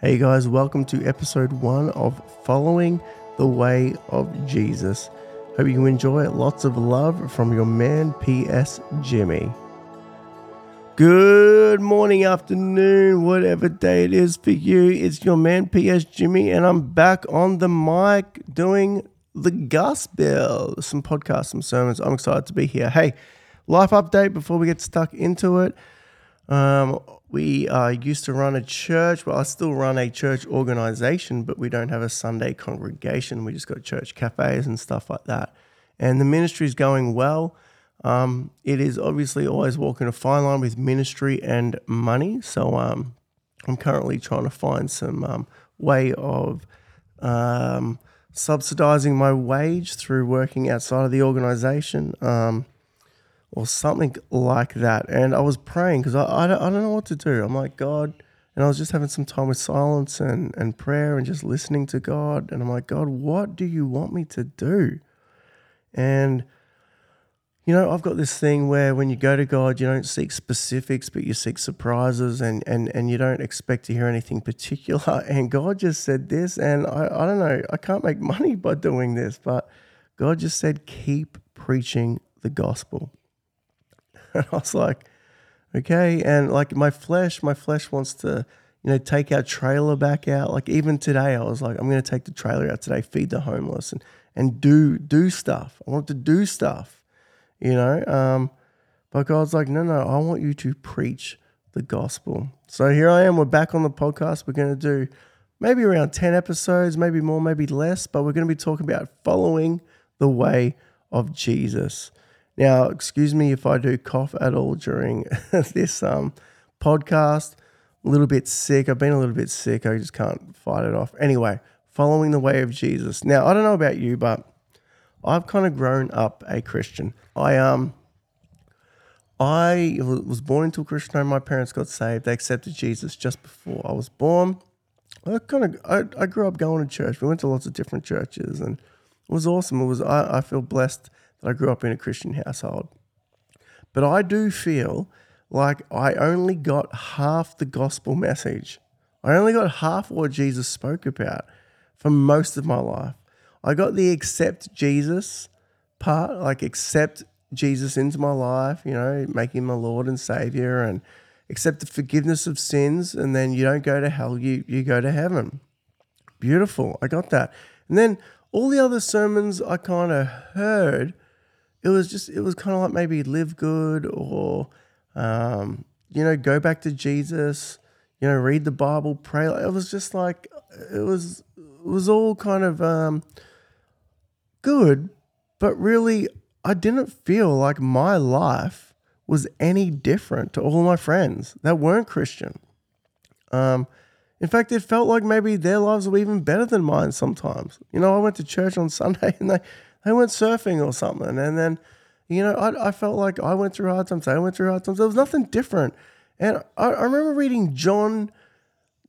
Hey guys, welcome to episode one of Following the Way of Jesus. Hope you enjoy it. Lots of love from your man, P.S. Jimmy. Good morning, afternoon, whatever day it is for you. It's your man, P.S. Jimmy, and I'm back on the mic doing the gospel, some podcasts, some sermons. I'm excited to be here. Hey, life update before we get stuck into it. Um, we uh, used to run a church. Well, I still run a church organization, but we don't have a Sunday congregation. We just got church cafes and stuff like that. And the ministry is going well. Um, it is obviously always walking a fine line with ministry and money. So um, I'm currently trying to find some um, way of um, subsidizing my wage through working outside of the organization. Um, or something like that. And I was praying because I, I, don't, I don't know what to do. I'm like, God, and I was just having some time with silence and, and prayer and just listening to God. And I'm like, God, what do you want me to do? And, you know, I've got this thing where when you go to God, you don't seek specifics, but you seek surprises and, and, and you don't expect to hear anything particular. And God just said this, and I, I don't know, I can't make money by doing this, but God just said, keep preaching the gospel. And I was like, okay. And like my flesh, my flesh wants to, you know, take our trailer back out. Like even today, I was like, I'm going to take the trailer out today, feed the homeless, and and do do stuff. I want to do stuff, you know. Um, but God's like, no, no, I want you to preach the gospel. So here I am. We're back on the podcast. We're going to do maybe around ten episodes, maybe more, maybe less. But we're going to be talking about following the way of Jesus. Now, excuse me if I do cough at all during this um, podcast. A little bit sick. I've been a little bit sick. I just can't fight it off. Anyway, following the way of Jesus. Now, I don't know about you, but I've kind of grown up a Christian. I um I was born into a Christian home. My parents got saved. They accepted Jesus just before I was born. I kind of I, I grew up going to church. We went to lots of different churches, and it was awesome. It was I, I feel blessed I grew up in a Christian household. But I do feel like I only got half the gospel message. I only got half what Jesus spoke about for most of my life. I got the accept Jesus part, like accept Jesus into my life, you know, make him my Lord and Savior and accept the forgiveness of sins, and then you don't go to hell, you you go to heaven. Beautiful. I got that. And then all the other sermons I kind of heard it was just it was kind of like maybe live good or um, you know go back to Jesus you know read the Bible pray it was just like it was it was all kind of um, good but really I didn't feel like my life was any different to all my friends that weren't Christian um, in fact, it felt like maybe their lives were even better than mine sometimes. You know, I went to church on Sunday and they they went surfing or something. And then, you know, I, I felt like I went through hard times. I went through hard times. There was nothing different. And I, I remember reading John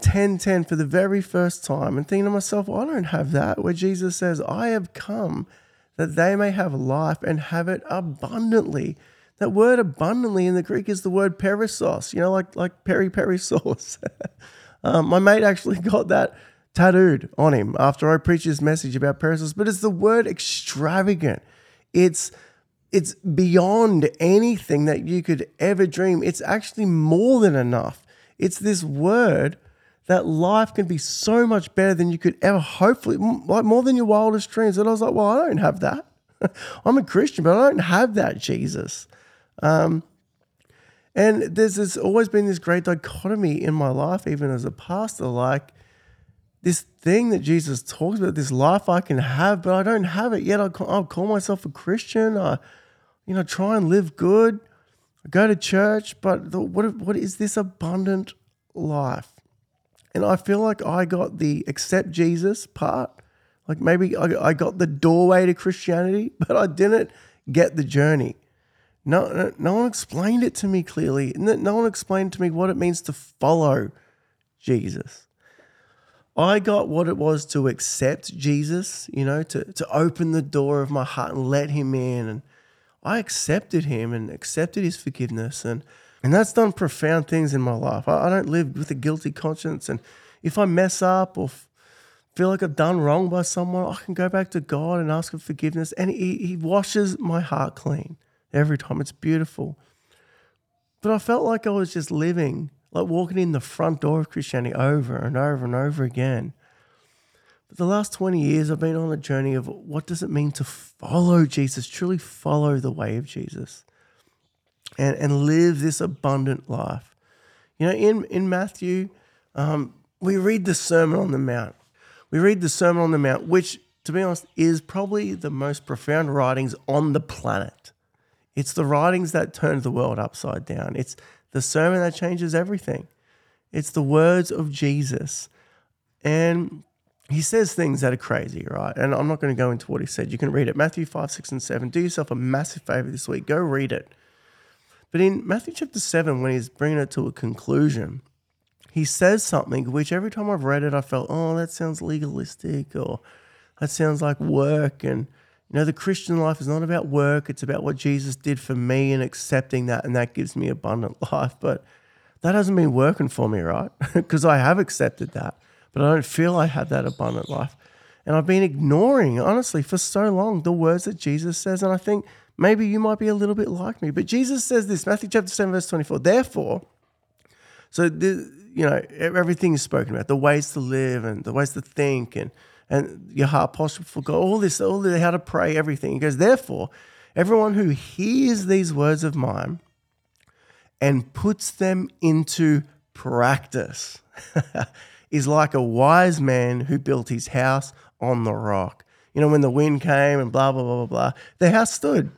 10 10 for the very first time and thinking to myself, well, I don't have that, where Jesus says, I have come that they may have life and have it abundantly. That word abundantly in the Greek is the word perissos, you know, like like peri peri sauce. um, my mate actually got that tattooed on him after I preached his message about perissos, but it's the word extravagant. It's it's beyond anything that you could ever dream. It's actually more than enough. It's this word that life can be so much better than you could ever hopefully like more than your wildest dreams. And I was like, well, I don't have that. I'm a Christian, but I don't have that Jesus. Um, and there's, there's always been this great dichotomy in my life, even as a pastor, like this thing that Jesus talks about, this life I can have, but I don't have it yet. I will call myself a Christian. I, you know, try and live good. I go to church, but the, what what is this abundant life? And I feel like I got the accept Jesus part. Like maybe I, I got the doorway to Christianity, but I didn't get the journey. No, no, no one explained it to me clearly. No one explained to me what it means to follow Jesus. I got what it was to accept Jesus, you know, to, to open the door of my heart and let him in. And I accepted him and accepted his forgiveness. And, and that's done profound things in my life. I, I don't live with a guilty conscience. And if I mess up or f- feel like I've done wrong by someone, I can go back to God and ask for forgiveness. And he, he washes my heart clean every time. It's beautiful. But I felt like I was just living, like walking in the front door of Christianity over and over and over again. But the last 20 years, I've been on a journey of what does it mean to follow Jesus, truly follow the way of Jesus, and, and live this abundant life. You know, in, in Matthew, um, we read the Sermon on the Mount. We read the Sermon on the Mount, which, to be honest, is probably the most profound writings on the planet. It's the writings that turn the world upside down. It's the sermon that changes everything. It's the words of Jesus. And he says things that are crazy, right? And I'm not going to go into what he said. You can read it. Matthew 5, 6, and 7. Do yourself a massive favor this week. Go read it. But in Matthew chapter 7, when he's bringing it to a conclusion, he says something which every time I've read it, I felt, oh, that sounds legalistic or that sounds like work. And you know, the Christian life is not about work, it's about what Jesus did for me and accepting that, and that gives me abundant life. But that hasn't been working for me, right? Because I have accepted that, but I don't feel I have that abundant life. And I've been ignoring, honestly, for so long the words that Jesus says. And I think maybe you might be a little bit like me. But Jesus says this, Matthew chapter 7, verse 24. Therefore, so the, you know, everything is spoken about, the ways to live and the ways to think and and your heart posture for God, all this, all the, how to pray, everything. He goes, therefore, everyone who hears these words of mine and puts them into practice is like a wise man who built his house on the rock. You know, when the wind came and blah, blah, blah, blah, blah, the house stood.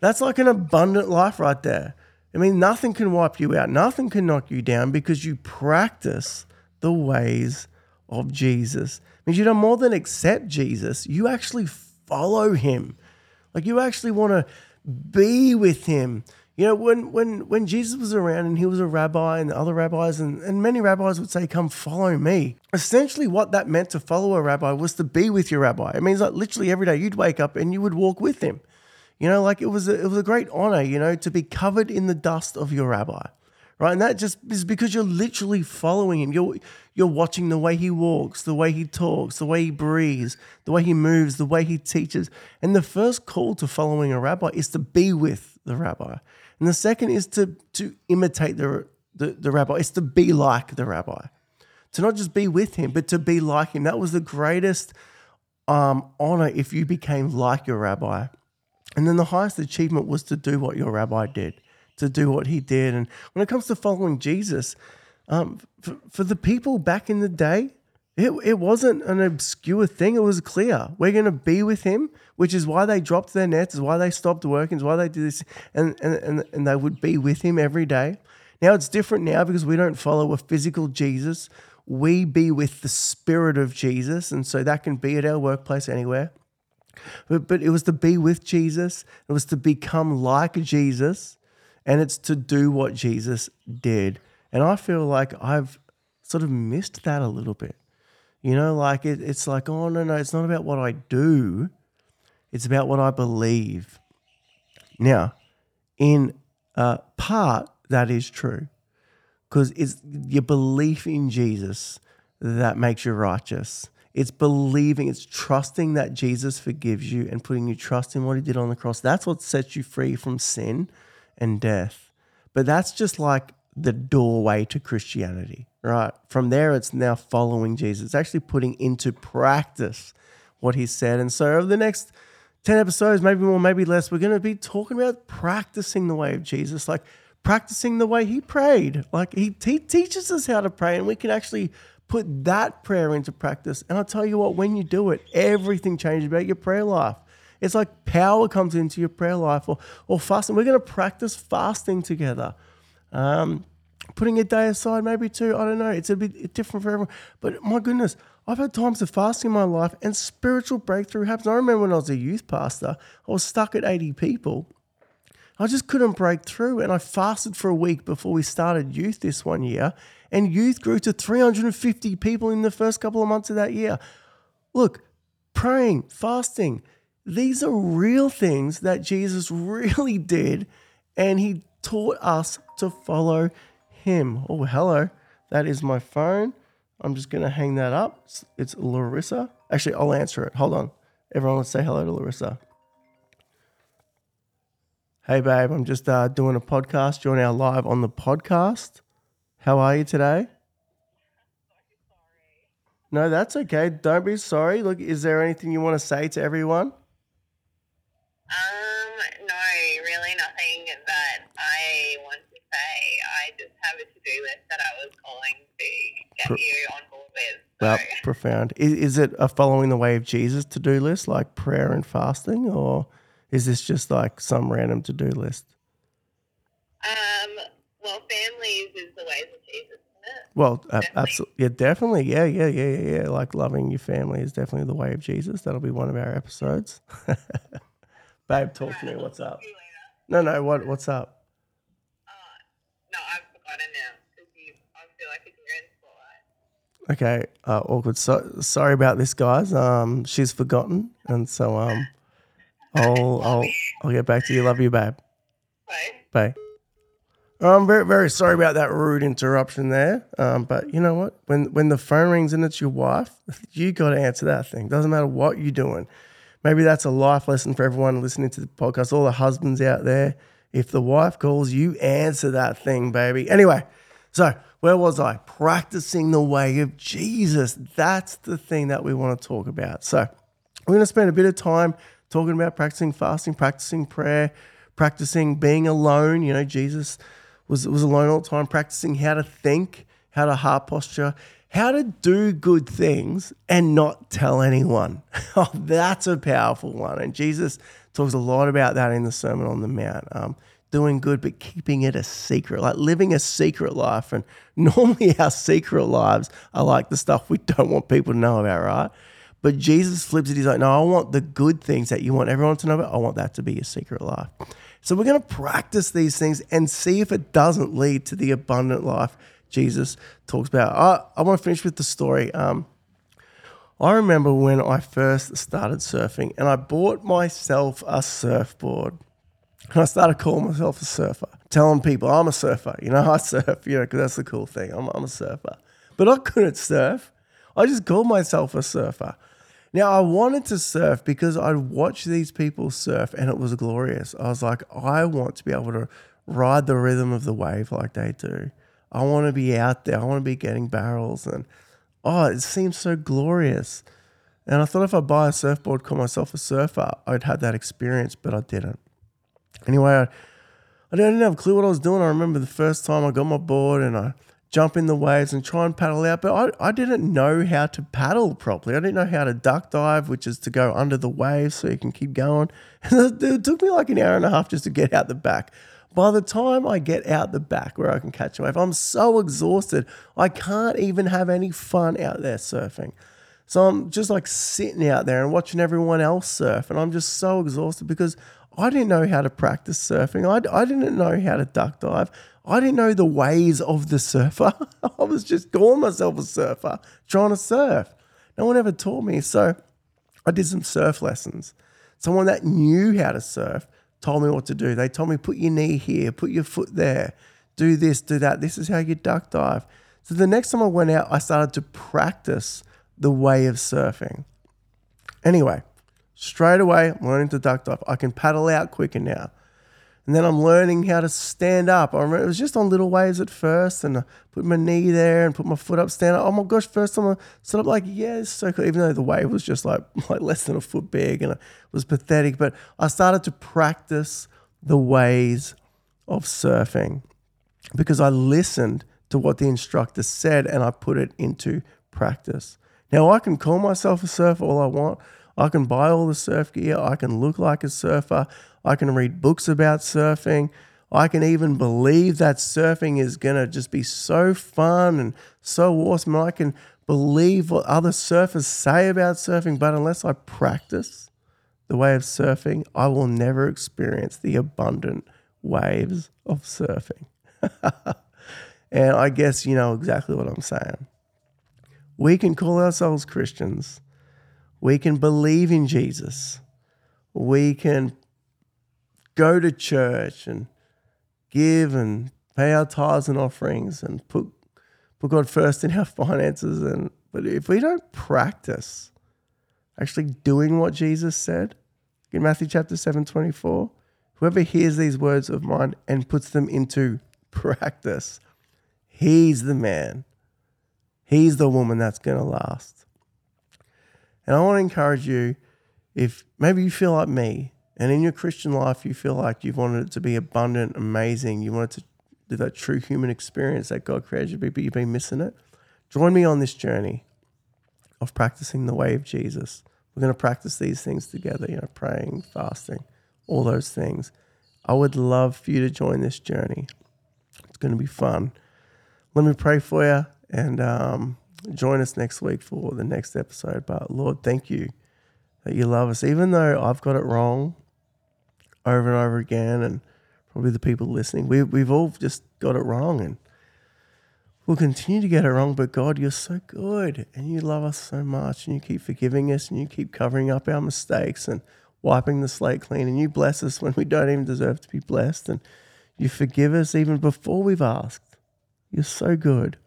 That's like an abundant life right there. I mean, nothing can wipe you out, nothing can knock you down because you practice the ways of Jesus means you don't more than accept Jesus, you actually follow him. Like you actually want to be with him. You know, when when when Jesus was around and he was a rabbi and other rabbis and, and many rabbis would say, Come follow me. Essentially what that meant to follow a rabbi was to be with your rabbi. It means like literally every day you'd wake up and you would walk with him. You know, like it was a, it was a great honor, you know, to be covered in the dust of your rabbi right? And that just is because you're literally following him. You're you're watching the way he walks, the way he talks, the way he breathes, the way he moves, the way he teaches. And the first call to following a rabbi is to be with the rabbi. And the second is to to imitate the the, the rabbi. It's to be like the rabbi. To not just be with him, but to be like him. That was the greatest um, honor if you became like your rabbi. And then the highest achievement was to do what your rabbi did to do what he did. And when it comes to following Jesus, um, for, for the people back in the day, it, it wasn't an obscure thing. It was clear. We're going to be with him, which is why they dropped their nets, is why they stopped working, is why they did this, and, and, and, and they would be with him every day. Now it's different now because we don't follow a physical Jesus. We be with the spirit of Jesus. And so that can be at our workplace anywhere. But, but it was to be with Jesus, it was to become like Jesus and it's to do what Jesus did. And I feel like I've sort of missed that a little bit. You know, like it, it's like, oh, no, no, it's not about what I do, it's about what I believe. Now, in uh, part, that is true because it's your belief in Jesus that makes you righteous. It's believing, it's trusting that Jesus forgives you and putting your trust in what he did on the cross. That's what sets you free from sin and death. But that's just like the doorway to Christianity, right? From there, it's now following Jesus. It's actually putting into practice what he said. And so, over the next 10 episodes, maybe more, maybe less, we're going to be talking about practicing the way of Jesus, like practicing the way he prayed. Like he, he teaches us how to pray, and we can actually put that prayer into practice. And I'll tell you what, when you do it, everything changes about your prayer life. It's like power comes into your prayer life or, or fasting. We're going to practice fasting together. Um, putting a day aside, maybe two. I don't know. It's a bit different for everyone. But my goodness, I've had times of fasting in my life and spiritual breakthrough happens. I remember when I was a youth pastor, I was stuck at 80 people. I just couldn't break through. And I fasted for a week before we started youth this one year. And youth grew to 350 people in the first couple of months of that year. Look, praying, fasting, these are real things that Jesus really did, and he taught us to follow him. Oh, hello. That is my phone. I'm just going to hang that up. It's, it's Larissa. Actually, I'll answer it. Hold on. Everyone, let's say hello to Larissa. Hey, babe, I'm just uh, doing a podcast. You're now live on the podcast. How are you today? No, that's okay. Don't be sorry. Look, is there anything you want to say to everyone? Um, no, really nothing that I want to say. I just have a to-do list that I was calling to get Pro- you on board with. Well, So, profound. Is, is it a following the way of Jesus to do list, like prayer and fasting, or is this just like some random to do list? um, well, families is the ways of Jesus. Well, uh, Definitely. absolutely. Yeah, definitely. Yeah, yeah, yeah, yeah, yeah. Like loving your family is definitely the way of Jesus. That'll be one of our episodes. Babe, talk to me. What's up? See you later. No, no. What? What's up? Uh, no, I've forgotten now because you. I feel like it's your in spotlight. Okay. Uh, awkward. So sorry about this, guys. Um, she's forgotten, and so um, I'll I'll I'll get back to you. Love you, babe. So, Bye. I'm very, very sorry about that rude interruption there. Um, but you know what? When when the phone rings and it's your wife, you got to answer that thing. Doesn't matter what you're doing. Maybe that's a life lesson for everyone listening to the podcast. All the husbands out there, if the wife calls, you answer that thing, baby. Anyway, so where was I? Practicing the way of Jesus. That's the thing that we want to talk about. So we're going to spend a bit of time talking about practicing fasting, practicing prayer, practicing being alone. You know, Jesus was was alone all the time, practicing how to think, how to heart posture, how to do good things and not tell anyone. oh, that's a powerful one. And Jesus talks a lot about that in the Sermon on the Mount. Um, doing good but keeping it a secret, like living a secret life. And normally our secret lives are like the stuff we don't want people to know about, right? But Jesus flips it. He's like, no, I want the good things that you want everyone to know about. I want that to be your secret life. So we're going to practice these things and see if it doesn't lead to the abundant life Jesus talks about. I, I want to finish with the story. Um, I remember when I first started surfing and I bought myself a surfboard. And I started calling myself a surfer, telling people I'm a surfer. You know, I surf, you know, because that's the cool thing. I'm, I'm a surfer. But I couldn't surf. I just called myself a surfer. Now, I wanted to surf because I'd watch these people surf and it was glorious. I was like, I want to be able to ride the rhythm of the wave like they do. I want to be out there. I want to be getting barrels. And oh, it seems so glorious. And I thought if I buy a surfboard, call myself a surfer, I'd have that experience, but I didn't. Anyway, I, I didn't have a clue what I was doing. I remember the first time I got my board and I jump in the waves and try and paddle out, but I, I didn't know how to paddle properly. I didn't know how to duck dive, which is to go under the waves so you can keep going. It took me like an hour and a half just to get out the back. By the time I get out the back where I can catch a wave, I'm so exhausted. I can't even have any fun out there surfing. So I'm just like sitting out there and watching everyone else surf. And I'm just so exhausted because I didn't know how to practice surfing. I, I didn't know how to duck dive. I didn't know the ways of the surfer. I was just calling myself a surfer, trying to surf. No one ever taught me. So I did some surf lessons. Someone that knew how to surf told me what to do. They told me, put your knee here, put your foot there, do this, do that. This is how you duck dive. So the next time I went out, I started to practice the way of surfing. Anyway, straight away, I'm learning to duck dive. I can paddle out quicker now. And then I'm learning how to stand up. I remember it was just on little waves at first, and I put my knee there and put my foot up, stand up. Oh my gosh, first time I stood up like, yeah, it's so cool. Even though the wave was just like, like less than a foot big and it was pathetic. But I started to practice the ways of surfing because I listened to what the instructor said and I put it into practice. Now I can call myself a surfer all I want. I can buy all the surf gear. I can look like a surfer. I can read books about surfing. I can even believe that surfing is going to just be so fun and so awesome. I can believe what other surfers say about surfing, but unless I practice the way of surfing, I will never experience the abundant waves of surfing. and I guess you know exactly what I'm saying. We can call ourselves Christians. We can believe in Jesus. We can go to church and give and pay our tithes and offerings and put put God first in our finances, and but if we don't practice actually doing what Jesus said in Matthew chapter 7 24, whoever hears these words of mine and puts them into practice, he's the man. He's the woman that's going to last. And I want to encourage you if maybe you feel like me and in your Christian life you feel like you've wanted it to be abundant, amazing, you wanted to do that true human experience that God created you but you've been missing it, join me on this journey of practicing the way of Jesus. We're going to practice these things together, you know, praying, fasting, all those things. I would love for you to join this journey. It's going to be fun. Let me pray for you and um, join us next week for the next episode. But Lord, thank you that you love us, even though I've got it wrong over and over again, and probably the people listening, we, we've all just got it wrong, and we'll continue to get it wrong. But God, you're so good, and you love us so much, and you keep forgiving us, and you keep covering up our mistakes and wiping the slate clean, and you bless us when we don't even deserve to be blessed, and you forgive us even before we've asked. You're so good.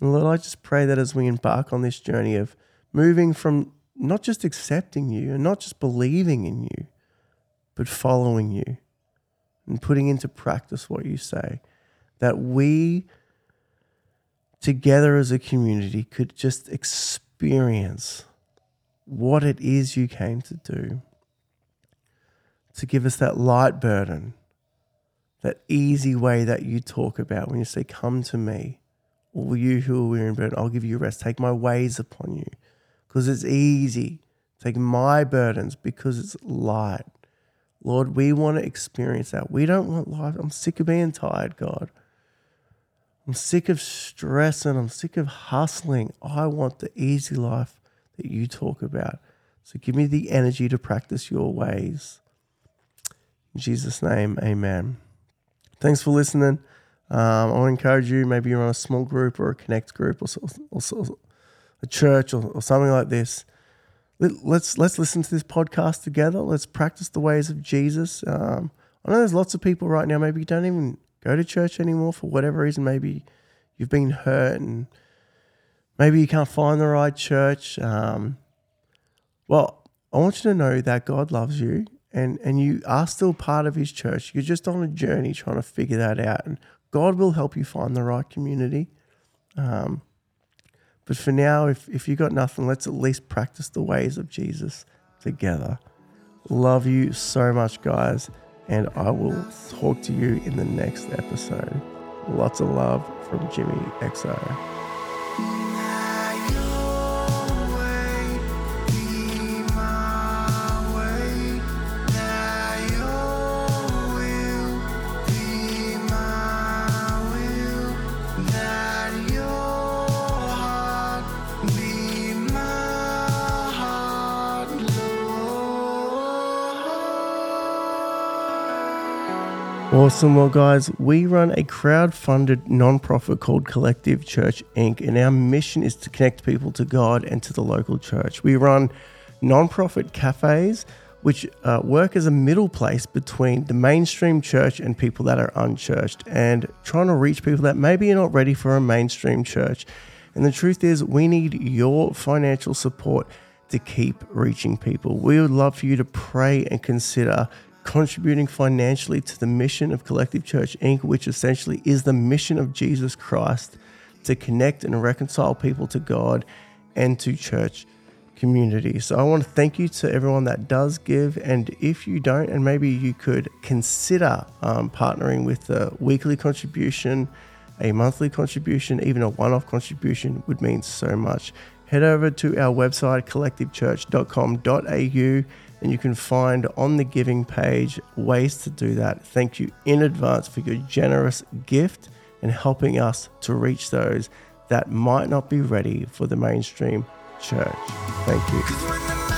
And Lord, I just pray that as we embark on this journey of moving from not just accepting you and not just believing in you, but following you and putting into practice what you say, that we together as a community could just experience what it is you came to do. To give us that light burden, that easy way that you talk about when you say, Come to me, all you who are weary and burdened, I'll give you rest. Take my ways upon you because it's easy. Take my burdens because it's light. Lord, we want to experience that. We don't want life. I'm sick of being tired, God. I'm sick of stressing. I'm sick of hustling. I want the easy life that you talk about. So give me the energy to practice your ways. In Jesus' name, amen. Thanks for listening. Um, I to encourage you, maybe you're on a small group or a connect group or, or, or a church or, or something like this, let's let's listen to this podcast together. Let's practice the ways of Jesus. Um, I know there's lots of people right now. Maybe you don't even go to church anymore for whatever reason. Maybe you've been hurt and maybe you can't find the right church. Um, well, I want you to know that God loves you and and you are still part of His church. You're just on a journey trying to figure that out, and God will help you find the right community. Um, but for now, if, if you got nothing, let's at least practice the ways of Jesus together. Love you so much, guys, and I will talk to you in the next episode. Lots of love from Jimmy XO. Awesome. Well, guys, we run a crowd funded nonprofit called Collective Church Inc., and our mission is to connect people to God and to the local church. We run nonprofit cafes, which uh, work as a middle place between the mainstream church and people that are unchurched, and trying to reach people that maybe are not ready for a mainstream church. And the truth is, we need your financial support to keep reaching people. We would love for you to pray and consider contributing financially to the mission of Collective Church Inc., which essentially is the mission of Jesus Christ to connect and reconcile people to God and to church community. So I want to thank you to everyone that does give. And if you don't, and maybe you could consider um, partnering with a weekly contribution, a monthly contribution, even a one off contribution would mean so much. Head over to our website, collectivechurch.com.au and you can find on the giving page ways to do that. Thank you in advance for your generous gift and helping us to reach those that might not be ready for the mainstream church. Thank you.